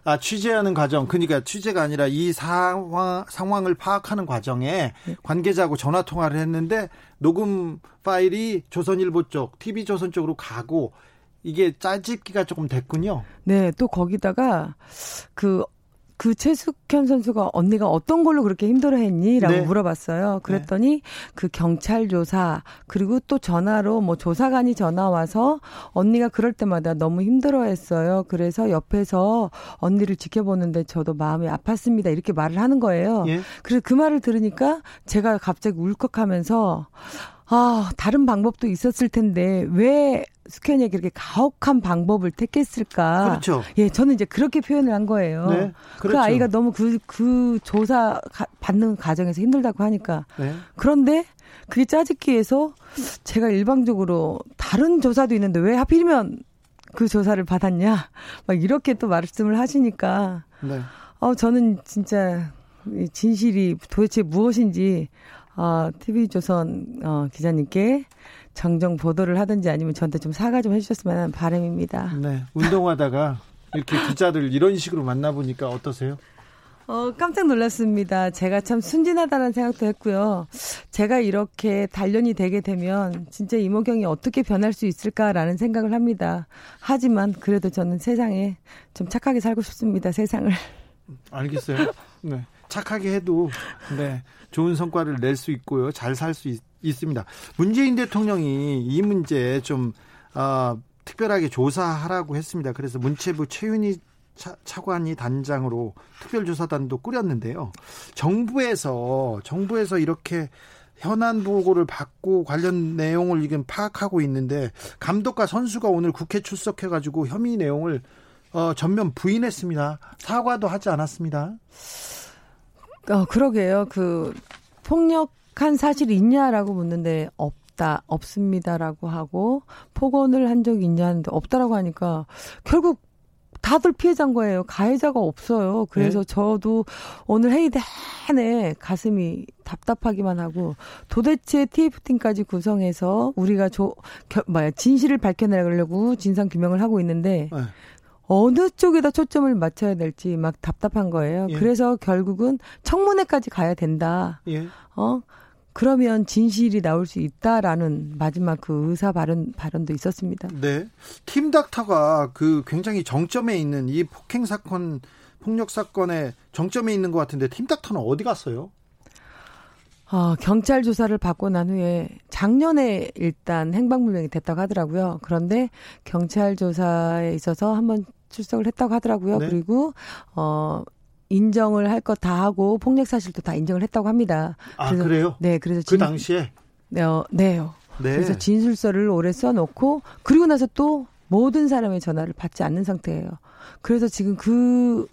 아, 취재하는 과정, 그러니까 취재가 아니라 이 상황, 상황을 파악하는 과정에 네. 관계자하고 전화 통화를 했는데 녹음 파일이 조선일보 쪽, TV조선 쪽으로 가고 이게 짜집기가 조금 됐군요. 네, 또 거기다가 그 그 최숙현 선수가 언니가 어떤 걸로 그렇게 힘들어했니라고 네. 물어봤어요. 그랬더니 네. 그 경찰 조사 그리고 또 전화로 뭐 조사관이 전화 와서 언니가 그럴 때마다 너무 힘들어했어요. 그래서 옆에서 언니를 지켜보는데 저도 마음이 아팠습니다. 이렇게 말을 하는 거예요. 예. 그래서 그 말을 들으니까 제가 갑자기 울컥하면서 아, 다른 방법도 있었을 텐데 왜 숙현이에게 그렇게 가혹한 방법을 택했을까? 그렇죠. 예, 저는 이제 그렇게 표현을 한 거예요. 네, 그 그렇죠. 그 아이가 너무 그, 그 조사 가, 받는 과정에서 힘들다고 하니까. 네. 그런데 그게 짜집기해서 제가 일방적으로 다른 조사도 있는데 왜 하필이면 그 조사를 받았냐? 막 이렇게 또 말씀을 하시니까. 네. 어, 저는 진짜 진실이 도대체 무엇인지 어, TV조선 어, 기자님께 정정 보도를 하든지 아니면 저한테 좀 사과 좀 해주셨으면 하는 바람입니다. 네. 운동하다가 이렇게 기자들 이런 식으로 만나보니까 어떠세요? 어, 깜짝 놀랐습니다. 제가 참 순진하다는 생각도 했고요. 제가 이렇게 단련이 되게 되면 진짜 이모경이 어떻게 변할 수 있을까라는 생각을 합니다. 하지만 그래도 저는 세상에 좀 착하게 살고 싶습니다. 세상을. 알겠어요. 네. 착하게 해도 네. 좋은 성과를 낼 수 있고요. 잘 살 수 있습니다. 문재인 대통령이 이 문제 좀 어, 특별하게 조사하라고 했습니다. 그래서 문체부 최윤희 차, 차관이 단장으로 특별조사단도 꾸렸는데요. 정부에서 정부에서 이렇게 현안 보고를 받고 관련 내용을 이건 파악하고 있는데 감독과 선수가 오늘 국회 출석해가지고 혐의 내용을 어, 전면 부인했습니다. 사과도 하지 않았습니다. 어, 그러게요. 그 폭력한 사실이 있냐라고 묻는데 없다, 없습니다라고 하고 폭언을 한 적이 있냐는데 없다라고 하니까 결국 다들 피해자인 거예요. 가해자가 없어요. 그래서 네? 저도 오늘 회의 내내 가슴이 답답하기만 하고 도대체 TF팀까지 구성해서 우리가 조, 겨, 뭐야, 진실을 밝혀내려고 진상 규명을 하고 있는데 네. 어느 쪽에다 초점을 맞춰야 될지 막 답답한 거예요. 예. 그래서 결국은 청문회까지 가야 된다. 예. 어? 그러면 진실이 나올 수 있다라는 마지막 그 의사 발언 발언도 있었습니다. 네. 팀 닥터가 그 굉장히 정점에 있는 이 폭행 사건 폭력 사건의 정점에 있는 것 같은데 팀 닥터는 어디 갔어요? 어, 경찰 조사를 받고 난 후에 작년에 일단 행방불명이 됐다고 하더라고요. 그런데 경찰 조사에 있어서 한번 출석을 했다고 하더라고요. 네. 그리고 어 인정을 할 것 다 하고 폭력 사실도 다 인정을 했다고 합니다. 아 그래서, 그래요? 네, 그래서 그 진, 당시에 네, 어, 네요. 네. 그래서 진술서를 오래 써놓고 그리고 나서 또 모든 사람의 전화를 받지 않는 상태예요. 그래서 지금 그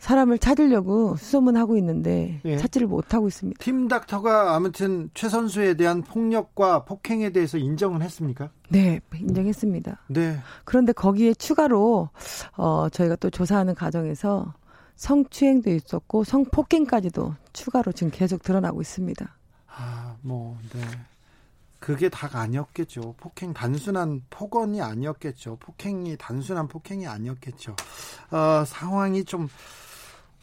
사람을 찾으려고 수소문하고 있는데 예. 찾지를 못하고 있습니다. 팀 닥터가 아무튼 최 선수에 대한 폭력과 폭행에 대해서 인정은 했습니까? 네, 인정했습니다. 네. 그런데 거기에 추가로 어 저희가 또 조사하는 과정에서 성추행도 있었고 성폭행까지도 추가로 지금 계속 드러나고 있습니다. 아, 뭐 네. 그게 다가 아니었겠죠. 폭행 단순한 폭언이 아니었겠죠. 폭행이 단순한 폭행이 아니었겠죠. 어, 상황이 좀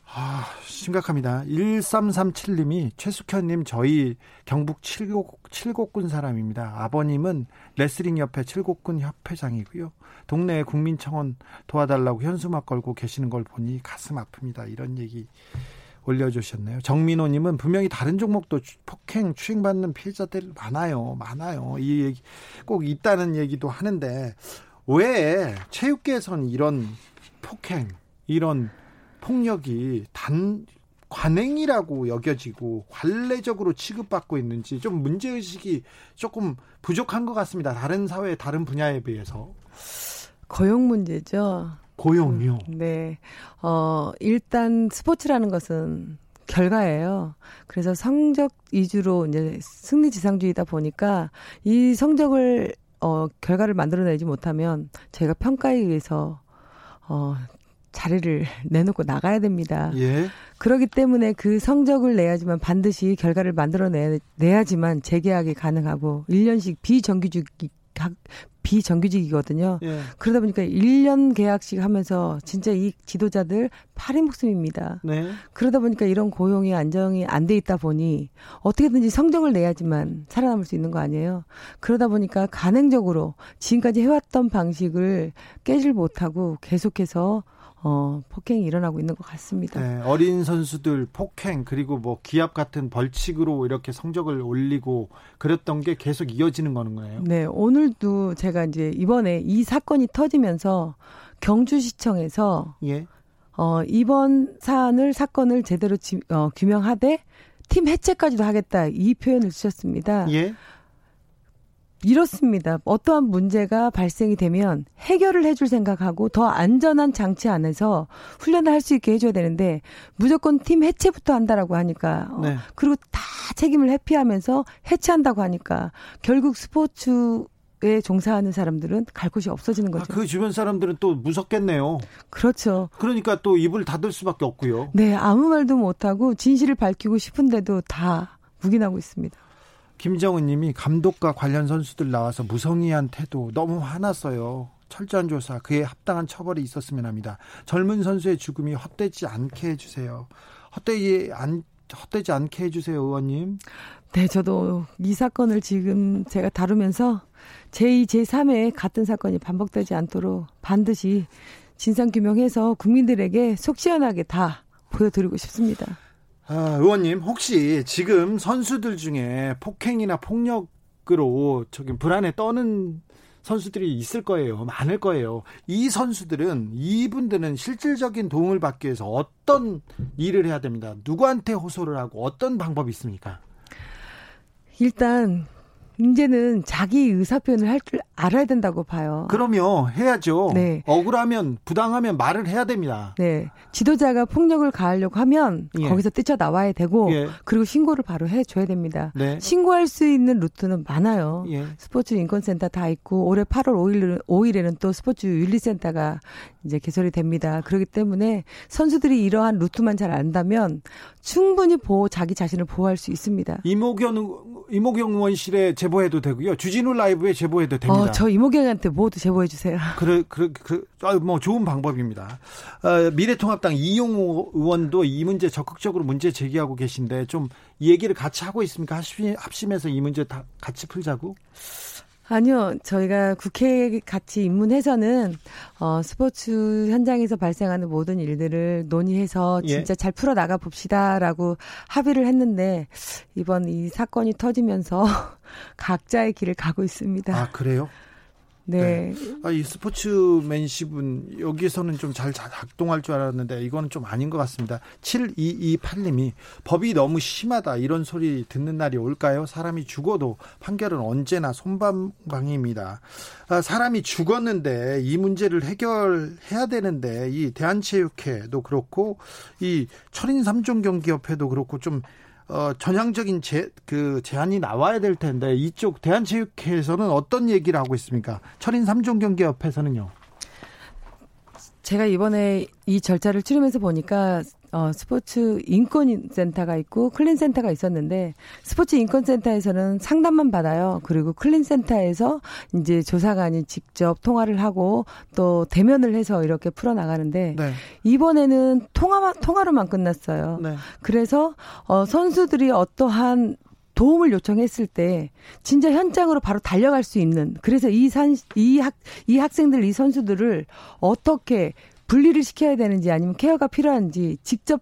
아, 심각합니다. 1337님이 최숙현님 저희 경북 칠곡, 칠곡군 사람입니다. 아버님은 레슬링 협회 칠곡군 협회장이고요. 동네 국민청원 도와달라고 현수막 걸고 계시는 걸 보니 가슴 아픕니다. 이런 얘기 올려주셨네요. 정민호님은 분명히 다른 종목도 폭행 추행받는 피해자들 많아요. 많아요. 이 얘기 꼭 있다는 얘기도 하는데 왜 체육계에서는 이런 폭행, 이런 폭력이 단 관행이라고 여겨지고 관례적으로 취급받고 있는지 좀 문제 의식이 조금 부족한 것 같습니다. 다른 사회 다른 분야에 비해서. 고용 문제죠. 고용요? 네. 어, 일단 스포츠라는 것은 결과예요. 그래서 성적 위주로 이제 승리 지상주의다 보니까 이 성적을 어 결과를 만들어내지 못하면 저희가 평가에 의해서 어 자리를 내놓고 나가야 됩니다. 예. 그렇기 때문에 그 성적을 내야지만 반드시 결과를 만들어내야지만 재계약이 가능하고 1년씩 비정규직 비정규직이거든요. 예. 그러다 보니까 1년 계약씩 하면서 진짜 이 지도자들 팔이 목숨입니다. 네. 그러다 보니까 이런 고용이 안정이 안 돼 있다 보니 어떻게든지 성적을 내야지만 살아남을 수 있는 거 아니에요. 그러다 보니까 가능적으로 지금까지 해왔던 방식을 깨질 못하고 계속해서 어, 폭행이 일어나고 있는 것 같습니다. 네, 어린 선수들 폭행 그리고 뭐 기합 같은 벌칙으로 이렇게 성적을 올리고 그랬던 게 계속 이어지는 거는 거예요. 네, 오늘도 제가 이제 이번에 이 사건이 터지면서 경주시청에서 예. 어, 이번 사안을 사건을 제대로 지, 어, 규명하되 팀 해체까지도 하겠다 이 표현을 쓰셨습니다. 예. 이렇습니다. 어떠한 문제가 발생이 되면 해결을 해줄 생각하고 더 안전한 장치 안에서 훈련을 할 수 있게 해줘야 되는데 무조건 팀 해체부터 한다라고 하니까 어, 네. 어, 그리고 다 책임을 회피하면서 해체한다고 하니까 결국 스포츠 에 종사하는 사람들은 갈 곳이 없어지는 거죠. 아, 그 주변 사람들은 또 무섭겠네요. 그렇죠. 그러니까 또 입을 닫을 수밖에 없고요. 네, 아무 말도 못하고 진실을 밝히고 싶은데도 다 묵인하고 있습니다. 김정은 님이 감독과 관련 선수들 나와서 무성의한 태도 너무 화났어요. 철저한 조사, 그에 합당한 처벌이 있었으면 합니다. 젊은 선수의 죽음이 헛되지 않게 해주세요. 헛되지 않, 헛되지 않게 해주세요, 의원님. 네, 저도 이 사건을 지금 제가 다루면서 제2, 제3회 같은 사건이 반복되지 않도록 반드시 진상규명해서 국민들에게 속 시원하게 다 보여드리고 싶습니다. 아, 의원님 혹시 지금 선수들 중에 폭행이나 폭력으로 저기 불안에 떠는 선수들이 있을 거예요. 많을 거예요. 이 선수들은 이분들은 실질적인 도움을 받기 위해서 어떤 일을 해야 됩니다. 누구한테 호소를 하고 어떤 방법이 있습니까? 일단 이제는 자기 의사 표현을 할 줄 알아야 된다고 봐요. 그럼요, 해야죠. 네. 억울하면 부당하면 말을 해야 됩니다. 네. 지도자가 폭력을 가하려고 하면 예. 거기서 뛰쳐 나와야 되고 예. 그리고 신고를 바로 해줘야 됩니다. 네. 신고할 수 있는 루트는 많아요. 예. 스포츠 인권센터 다 있고 올해 8월 5일 5일에는 또 스포츠 윤리센터가 이제 개설이 됩니다. 그렇기 때문에 선수들이 이러한 루트만 잘 안다면 충분히 보호 자기 자신을 보호할 수 있습니다. 이모경 이모경 의원실에 제 보해도 되고요. 주진우 라이브에 제보해도 됩니다. 어, 저 이모경한테 모두 제보해 주세요. 그래, 그래, 그, 아, 뭐 좋은 방법입니다. 어, 미래통합당 이용호 의원도 이 문제 적극적으로 문제 제기하고 계신데 좀이 얘기를 같이 하고 있습니까? 합심, 합심해서 이 문제 다 같이 풀자고? 아니요, 저희가 국회에 같이 입문해서는 어, 스포츠 현장에서 발생하는 모든 일들을 논의해서 예. 진짜 예. 잘 풀어 나가 봅시다라고 합의를 했는데 이번 이 사건이 터지면서 각자의 길을 가고 있습니다. 아 그래요? 네. 네. 아, 이 스포츠맨십은 여기서는 좀 잘 작동할 줄 알았는데 이거는 좀 아닌 것 같습니다. 7228님이 법이 너무 심하다 이런 소리 듣는 날이 올까요? 사람이 죽어도 판결은 언제나 손방망입니다. 아, 사람이 죽었는데 이 문제를 해결해야 되는데 이 대한체육회도 그렇고 이 철인 3종 경기협회도 그렇고 좀 어, 전향적인 제, 그 제안이 나와야 될 텐데 이쪽 대한체육회에서는 어떤 얘기를 하고 있습니까? 철인 3종 경기 옆에서는요. 제가 이번에 이 절차를 치르면서 보니까 어, 스포츠 인권센터가 있고 클린센터가 있었는데 스포츠 인권센터에서는 상담만 받아요. 그리고 클린센터에서 이제 조사관이 직접 통화를 하고 또 대면을 해서 이렇게 풀어 나가는데 네. 이번에는 통화 통화로만 끝났어요. 네. 그래서 어, 선수들이 어떠한 도움을 요청했을 때 진짜 현장으로 바로 달려갈 수 있는 그래서 이 산 이 학 이 학생들 이 선수들을 어떻게 분리를 시켜야 되는지 아니면 케어가 필요한지 직접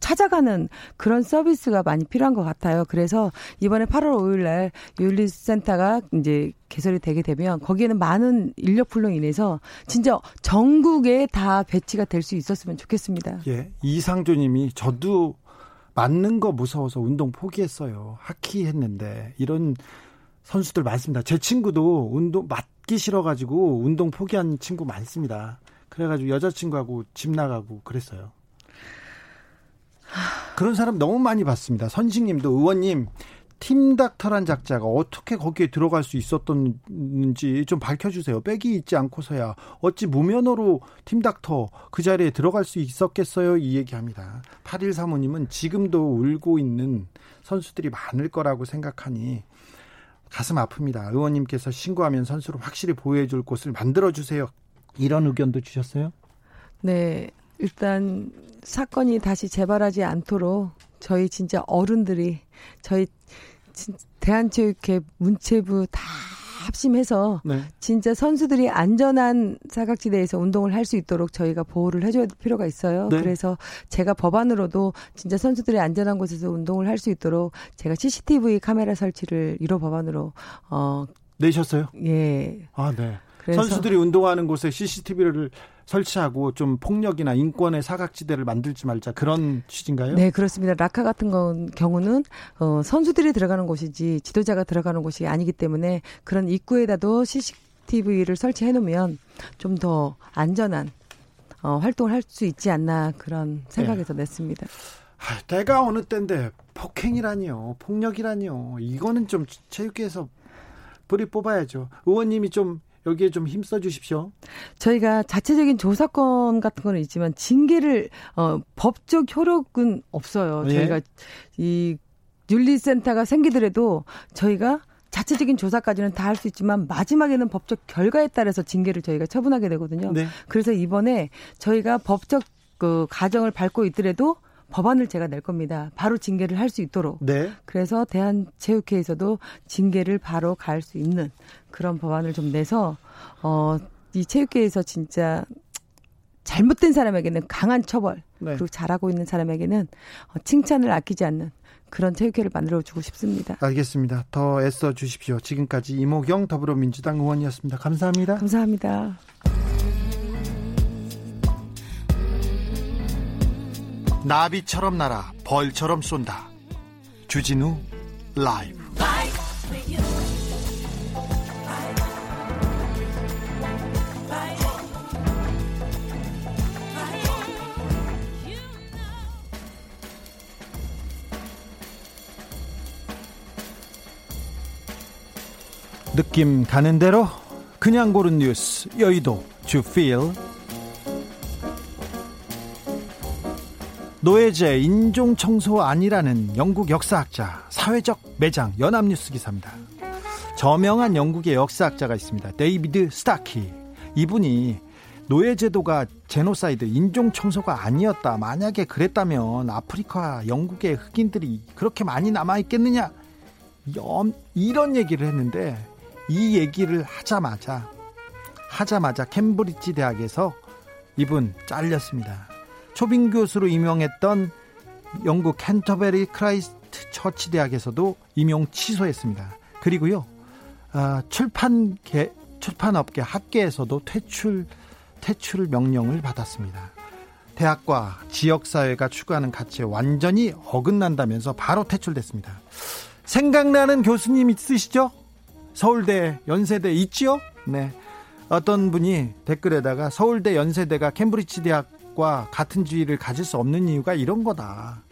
찾아가는 그런 서비스가 많이 필요한 것 같아요. 그래서 이번에 8월 5일 날 윤리센터가 이제 개설이 되게 되면 거기에는 많은 인력풀로 인해서 진짜 전국에 다 배치가 될 수 있었으면 좋겠습니다. 예. 이상조 님이 저도 맞는 거 무서워서 운동 포기했어요. 하키 했는데 이런 선수들 많습니다. 제 친구도 운동 맞기 싫어가지고 운동 포기한 친구 많습니다. 그래가지고 여자친구하고 집 나가고 그랬어요. 그런 사람 너무 많이 봤습니다. 선식님도 의원님 팀닥터란 작자가 어떻게 거기에 들어갈 수 있었던지 좀 밝혀주세요. 백이 있지 않고서야 어찌 무면허로 팀닥터 그 자리에 들어갈 수 있었겠어요? 이 얘기합니다. 8일 사모님은 지금도 울고 있는 선수들이 많을 거라고 생각하니 가슴 아픕니다. 의원님께서 신고하면 선수를 확실히 보호해줄 곳을 만들어주세요. 이런 의견도 주셨어요? 네. 일단 사건이 다시 재발하지 않도록 저희 진짜 어른들이 저희 대한체육회 문체부 다 합심해서 네. 진짜 선수들이 안전한 사각지대에서 운동을 할 수 있도록 저희가 보호를 해줘야 될 필요가 있어요. 네. 그래서 제가 법안으로도 진짜 선수들이 안전한 곳에서 운동을 할 수 있도록 제가 CCTV 카메라 설치를 1호 법안으로 어 내셨어요? 예. 아, 네. 선수들이 운동하는 곳에 CCTV를 설치하고 좀 폭력이나 인권의 사각지대를 만들지 말자 그런 취지인가요? 네, 그렇습니다. 라카 같은 경우는 어, 선수들이 들어가는 곳이지 지도자가 들어가는 곳이 아니기 때문에 그런 입구에다도 CCTV를 설치해 놓으면 좀 더 안전한 어, 활동을 할 수 있지 않나 그런 생각에서 네. 냈습니다. 아, 때가 어느 때인데 폭행이라니요, 폭력이라니요. 이거는 좀 체육계에서 뿌리 뽑아야죠. 의원님이 좀 여기에 좀 힘써 주십시오. 저희가 자체적인 조사권 같은 거는 있지만 징계를 어, 법적 효력은 없어요. 예. 저희가 이 윤리센터가 생기더라도 저희가 자체적인 조사까지는 다 할 수 있지만 마지막에는 법적 결과에 따라서 징계를 저희가 처분하게 되거든요. 네. 그래서 이번에 저희가 법적 그 가정을 밟고 있더라도 법안을 제가 낼 겁니다. 바로 징계를 할 수 있도록. 네. 그래서 대한체육회에서도 징계를 바로 갈 수 있는 그런 법안을 좀 내서 어, 이 체육계에서 진짜 잘못된 사람에게는 강한 처벌 네. 그리고 잘하고 있는 사람에게는 어, 칭찬을 아끼지 않는 그런 체육회를 만들어주고 싶습니다. 알겠습니다. 더 애써 주십시오. 지금까지 이모경 더불어민주당 의원이었습니다. 감사합니다. 감사합니다. 나비처럼 날아 벌처럼 쏜다. 주진우 라이브. 느낌 가는 대로 그냥 고른 뉴스 여의도 주필 노예제 인종 청소 아니라는 영국 역사학자 사회적 매장 연합뉴스 기사입니다. 저명한 영국의 역사학자가 있습니다. 데이비드 스타키 이분이 노예제도가 제노사이드 인종 청소가 아니었다. 만약에 그랬다면 아프리카 영국의 흑인들이 그렇게 많이 남아 있겠느냐? 이런 얘기를 했는데 이 얘기를 하자마자 하자마자 캠브리지 대학에서 이분 잘렸습니다. 초빙 교수로 임용했던 영국 캔터베리 크라이스트 처치 대학에서도 임용 취소했습니다. 그리고요 어, 출판계 출판업계 학계에서도 퇴출 퇴출 명령을 받았습니다. 대학과 지역사회가 추구하는 가치에 완전히 어긋난다면서 바로 퇴출됐습니다. 생각나는 교수님 있으시죠? 서울대, 연세대 있지요? 네. 어떤 분이 댓글에다가 서울대, 연세대가 캠브리지 대학 과 같은 지위를 가질 수 없는 이유가 이런 거다.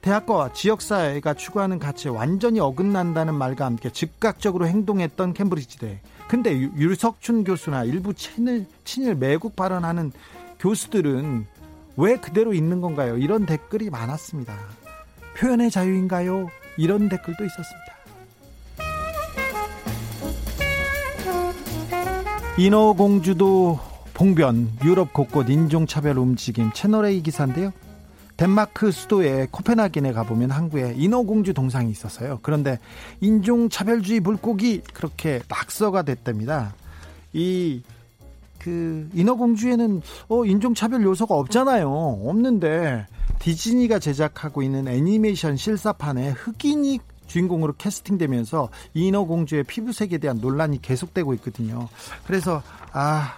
대학과 지역사회가 추구하는 가치에 완전히 어긋난다는 말과 함께 즉각적으로 행동했던 캠브리지대. 근데 유석춘 교수나 일부 친일, 친일 매국 발언하는 교수들은 왜 그대로 있는 건가요? 이런 댓글이 많았습니다. 표현의 자유인가요? 이런 댓글도 있었습니다. 인어공주도 봉변 유럽 곳곳 인종차별 움직임 채널A 기사인데요. 덴마크 수도의 코펜하겐에 가보면 항구에 인어공주 동상이 있었어요. 그런데 인종차별주의 물고기 그렇게 낙서가 됐답니다. 이, 그, 인어공주에는, 어, 인종차별 요소가 없잖아요. 없는데, 디즈니가 제작하고 있는 애니메이션 실사판에 흑인이 주인공으로 캐스팅되면서 인어공주의 피부색에 대한 논란이 계속되고 있거든요. 그래서 아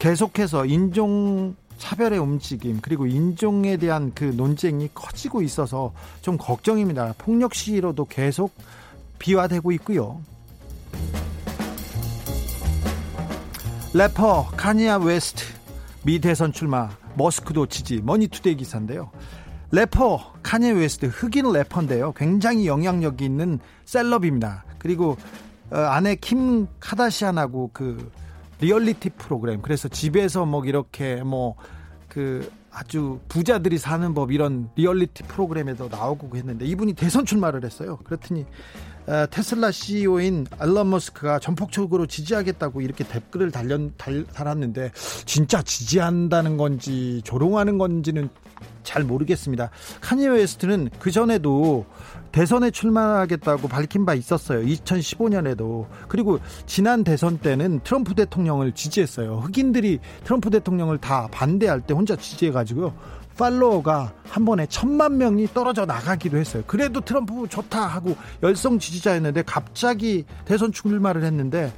계속해서 인종 차별의 움직임 그리고 인종에 대한 그 논쟁이 커지고 있어서 좀 걱정입니다. 폭력 시위로도 계속 비화되고 있고요. 래퍼 카니예 웨스트 미 대선 출마 머스크도 지지 머니투데이 기사인데요. 래퍼 카니예 웨스트 흑인 래퍼인데요. 굉장히 영향력이 있는 셀럽입니다. 그리고 어, 아내 킴 카다시안하고 그 리얼리티 프로그램 그래서 집에서 뭐 이렇게 뭐 그 아주 부자들이 사는 법 이런 리얼리티 프로그램에도 나오고 했는데 이분이 대선 출마를 했어요. 그렇더니 어, 테슬라 CEO인 일론 머스크가 전폭적으로 지지하겠다고 이렇게 댓글을 달렸, 달, 달았는데 진짜 지지한다는 건지 조롱하는 건지는 잘 모르겠습니다. 카니예 웨스트는 그 전에도 대선에 출마하겠다고 밝힌 바 있었어요. 2015년에도. 그리고 지난 대선 때는 트럼프 대통령을 지지했어요. 흑인들이 트럼프 대통령을 다 반대할 때 혼자 지지해가지고요. 팔로워가 한 번에 천만 명이 떨어져 나가기도 했어요. 그래도 트럼프 좋다 하고 열성 지지자였는데 갑자기 대선 출마를 했는데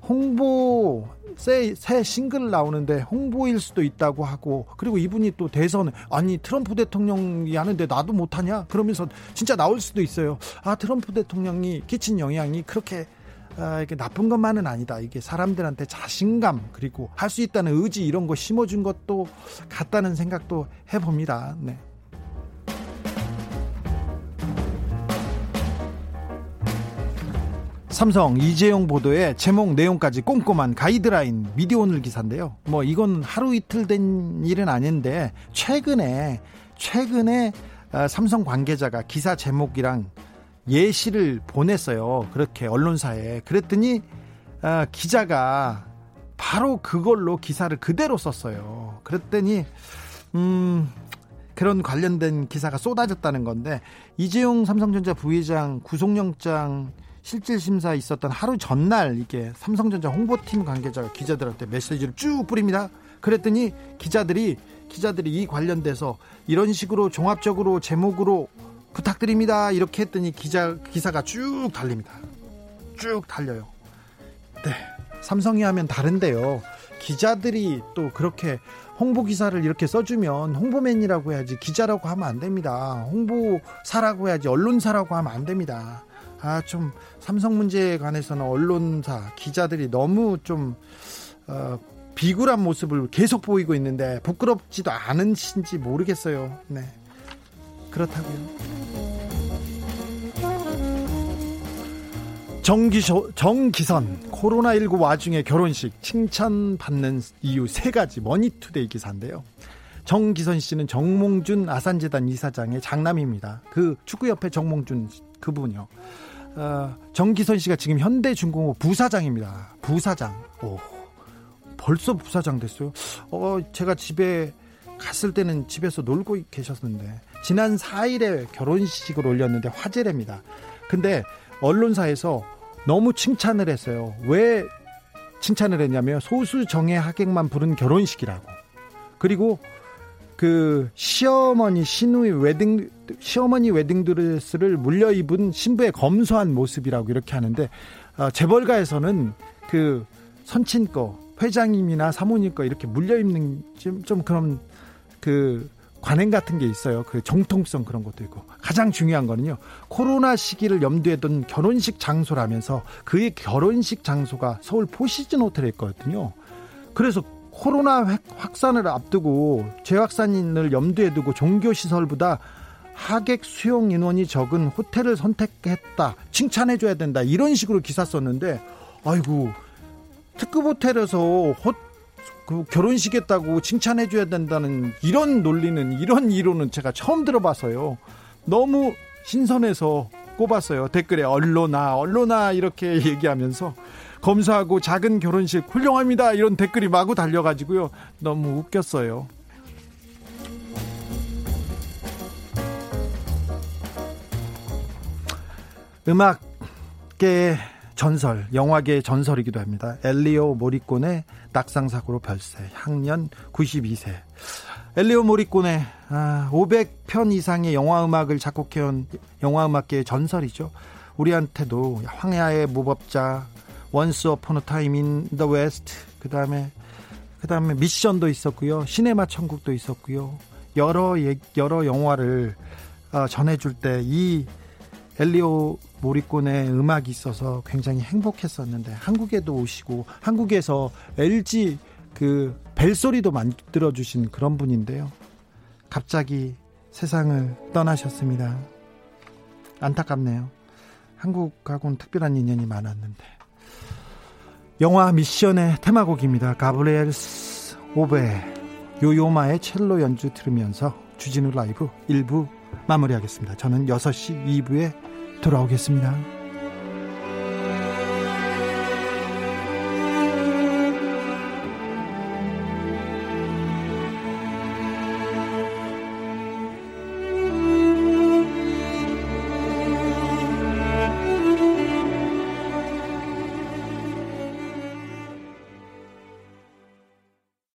홍보 새, 새 싱글 나오는데 홍보일 수도 있다고 하고 그리고 이분이 또 대선 아니 트럼프 대통령이 하는데 나도 못하냐 그러면서 진짜 나올 수도 있어요. 아 트럼프 대통령이 끼친 영향이 그렇게 아, 이게 나쁜 것만은 아니다. 이게 사람들한테 자신감 그리고 할 수 있다는 의지 이런 거 심어준 것도 같다는 생각도 해봅니다. 네. 삼성 이재용 보도의 제목 내용까지 꼼꼼한 가이드라인 미디어 오늘 기사인데요. 뭐 이건 하루 이틀 된 일은 아닌데 최근에 최근에 아, 삼성 관계자가 기사 제목이랑 예시를 보냈어요. 그렇게 언론사에 그랬더니 아, 기자가 바로 그걸로 기사를 그대로 썼어요. 그랬더니 음 그런 관련된 기사가 쏟아졌다는 건데 이재용 삼성전자 부회장 구속영장 실질 심사 있었던 하루 전날 이게 삼성전자 홍보팀 관계자가 기자들한테 메시지를 쭉 뿌립니다. 그랬더니 기자들이 기자들이 이 관련돼서 이런 식으로 종합적으로 제목으로 부탁드립니다. 이렇게 했더니 기자 기사가 쭉 달립니다. 쭉 달려요. 네. 삼성이 하면 다른데요. 기자들이 또 그렇게 홍보 기사를 이렇게 써주면 홍보맨이라고 해야지 기자라고 하면 안 됩니다. 홍보사라고 해야지 언론사라고 하면 안 됩니다. 아, 좀 삼성 문제에 관해서는 언론사, 기자들이 너무 좀 어, 비굴한 모습을 계속 보이고 있는데 부끄럽지도 않으신지 모르겠어요. 네. 그렇다고요. 정기선, 정기선 코로나19 와중에 결혼식 칭찬받는 이유 세 가지 머니투데이 기사인데요. 정기선 씨는 정몽준 아산재단 이사장의 장남입니다. 그 축구협회 정몽준 그분이요. 어, 정기선 씨가 지금 현대중공업 부사장입니다. 부사장. 오, 벌써 부사장 됐어요. 어, 제가 집에 갔을 때는 집에서 놀고 계셨는데 지난 4일에 결혼식을 올렸는데 화제랍니다. 근데 언론사에서 너무 칭찬을 했어요. 왜 칭찬을 했냐면 소수 정예 하객만 부른 결혼식이라고. 그리고 그 시어머니 신우의 웨딩 시어머니 웨딩드레스를 물려 입은 신부의 검소한 모습이라고 이렇게 하는데 어, 재벌가에서는 그 선친 거 회장님이나 사모님 거 이렇게 물려 입는 좀, 좀 그런 그 관행 같은 게 있어요. 그 정통성 그런 것도 있고 가장 중요한 거는요. 코로나 시기를 염두에 둔 결혼식 장소라면서 그의 결혼식 장소가 서울 포시즌 호텔이었거든요. 그래서 코로나 확산을 앞두고 재확산을 염두에 두고 종교시설보다 하객 수용 인원이 적은 호텔을 선택했다. 칭찬해줘야 된다. 이런 식으로 기사 썼는데, 아이고, 특급 호텔에서 호, 그 결혼식 했다고 칭찬해줘야 된다는 이런 논리는, 이런 이론은 제가 처음 들어봐서요. 너무 신선해서 꼽았어요. 댓글에 언론아, 언론아, 이렇게 얘기하면서. 검사하고 작은 결혼식 훌륭합니다. 이런 댓글이 마구 달려가지고요. 너무 웃겼어요. 음악계 전설, 영화계 전설이기도 합니다. 엘리오 모리콘의 낙상사고로 별세, 향년 92세. 엘리오 모리콘의 아, 500편 이상의 영화 음악을 작곡해온 영화 음악계의 전설이죠. 우리한테도 황야의 무법자, Once Upon a Time in the West 그다음에 그다음에 미션도 있었고요. 시네마 천국도 있었고요. 여러 여러 영화를 어, 전해줄 때 이 엔니오 모리꼬네의 음악이 있어서 굉장히 행복했었는데 한국에도 오시고 한국에서 LG 그 벨소리도 만들어 주신 그런 분인데요. 갑자기 세상을 떠나셨습니다. 안타깝네요. 한국하고는 특별한 인연이 많았는데. 영화 미션의 테마곡입니다. 가브리엘스 오베 요요마의 첼로 연주 들으면서 주진우 라이브 1부 마무리하겠습니다. 저는 6시 2부에 돌아오겠습니다.